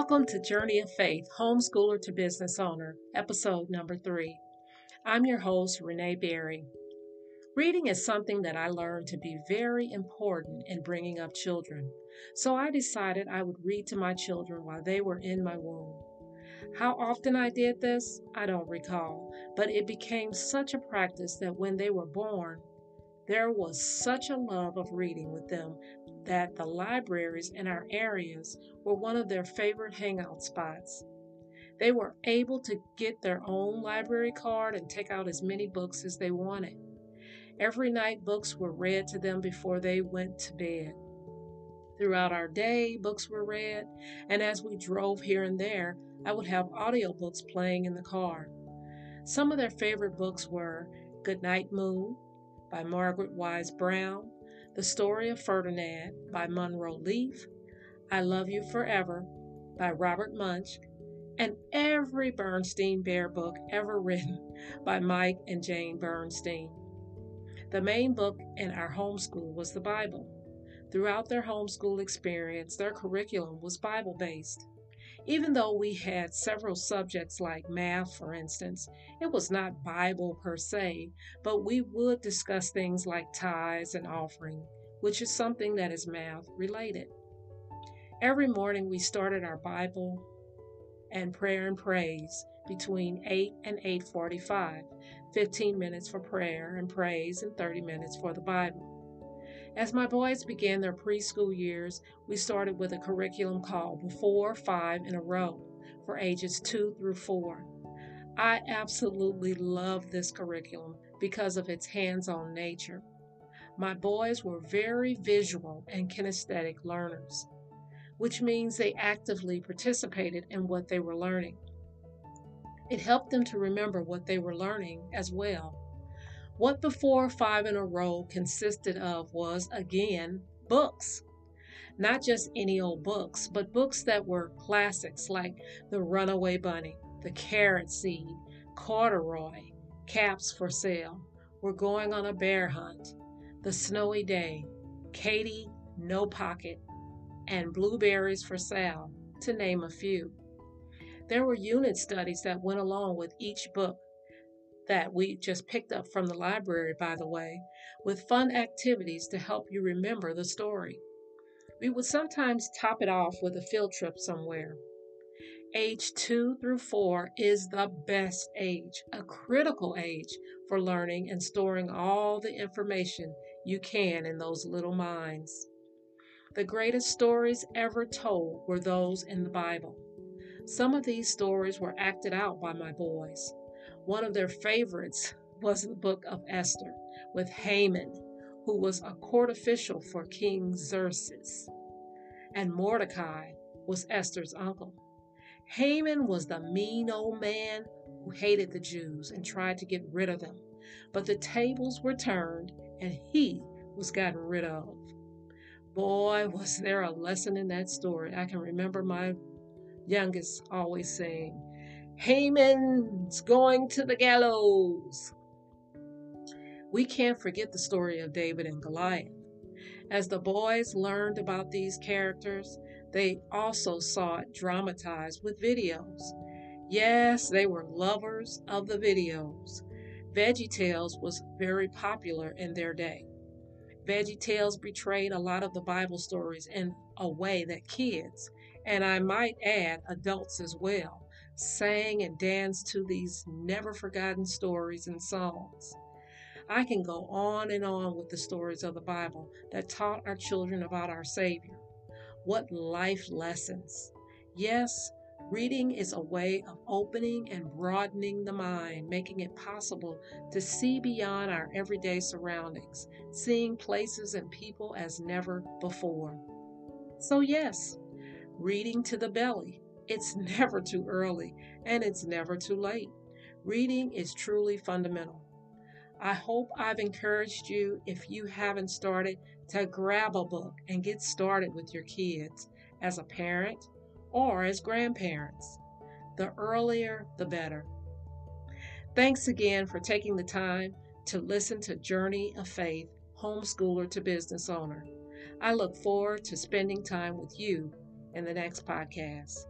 Welcome to Journey of Faith, Homeschooler to Business Owner, episode number three. I'm your host, Renee Barry. Reading is something that I learned to be very important in bringing up children, so I decided I would read to my children while they were in my womb. How often I did this, I don't recall, but it became such a practice that when they were born, there was such a love of reading with them that the libraries in our areas were one of their favorite hangout spots. They were able to get their own library card and take out as many books as they wanted. Every night, books were read to them before they went to bed. Throughout our day, books were read, and as we drove here and there, I would have audiobooks playing in the car. Some of their favorite books were Goodnight Moon by Margaret Wise Brown, The Story of Ferdinand by Munro Leaf, I Love You Forever by Robert Munsch, and every Bernstein Bear book ever written by Mike and Jane Bernstein. The main book in our homeschool was the Bible. Throughout their homeschool experience, their curriculum was Bible based. Even though we had several subjects like math, for instance, it was not Bible per se, but we would discuss things like tithes and offering, which is something that is math related. Every morning we started our Bible and prayer and praise between 8 and 8:45, 15 minutes for prayer and praise and 30 minutes for the Bible. As my boys began their preschool years, we started with a curriculum called Before Five in a Row for ages 2 through 4. I absolutely love this curriculum because of its hands on nature. My boys were very visual and kinesthetic learners, which means they actively participated in what they were learning. It helped them to remember what they were learning as well. What Before Five in a Row consisted of was, again, books. Not just any old books, but books that were classics like The Runaway Bunny, The Carrot Seed, Corduroy, Caps for Sale, We're Going on a Bear Hunt, The Snowy Day, Katie, No Pocket, and Blueberries for Sale, to name a few. There were unit studies that went along with each book that we just picked up from the library, by the way, with fun activities to help you remember the story. We would sometimes top it off with a field trip somewhere. Age 2 through 4 is the best age, a critical age for learning and storing all the information you can in those little minds. The greatest stories ever told were those in the Bible. Some of these stories were acted out by my boys. One of their favorites was the book of Esther with Haman, who was a court official for King Xerxes, and Mordecai was Esther's uncle. Haman was the mean old man who hated the Jews and tried to get rid of them, but the tables were turned and he was gotten rid of. Boy, was there a lesson in that story. I can remember my youngest always saying, Haman's going to the gallows. We can't forget the story of David and Goliath. As the boys learned about these characters, they also saw it dramatized with videos. Yes, they were lovers of the videos. VeggieTales was very popular in their day. VeggieTales betrayed a lot of the Bible stories in a way that kids, and I might add adults as well, sang and danced to these never forgotten stories and songs. I can go on and on with the stories of the Bible that taught our children about our Savior. What life lessons! Yes, reading is a way of opening and broadening the mind, making it possible to see beyond our everyday surroundings, seeing places and people as never before. So, yes, reading to the belly it's never too early and it's never too late. Reading is truly fundamental. I hope I've encouraged you, if you haven't started, to grab a book and get started with your kids as a parent or as grandparents. The earlier, the better. Thanks again for taking the time to listen to Journey of Faith, Homeschooler to Business Owner. I look forward to spending time with you in the next podcast.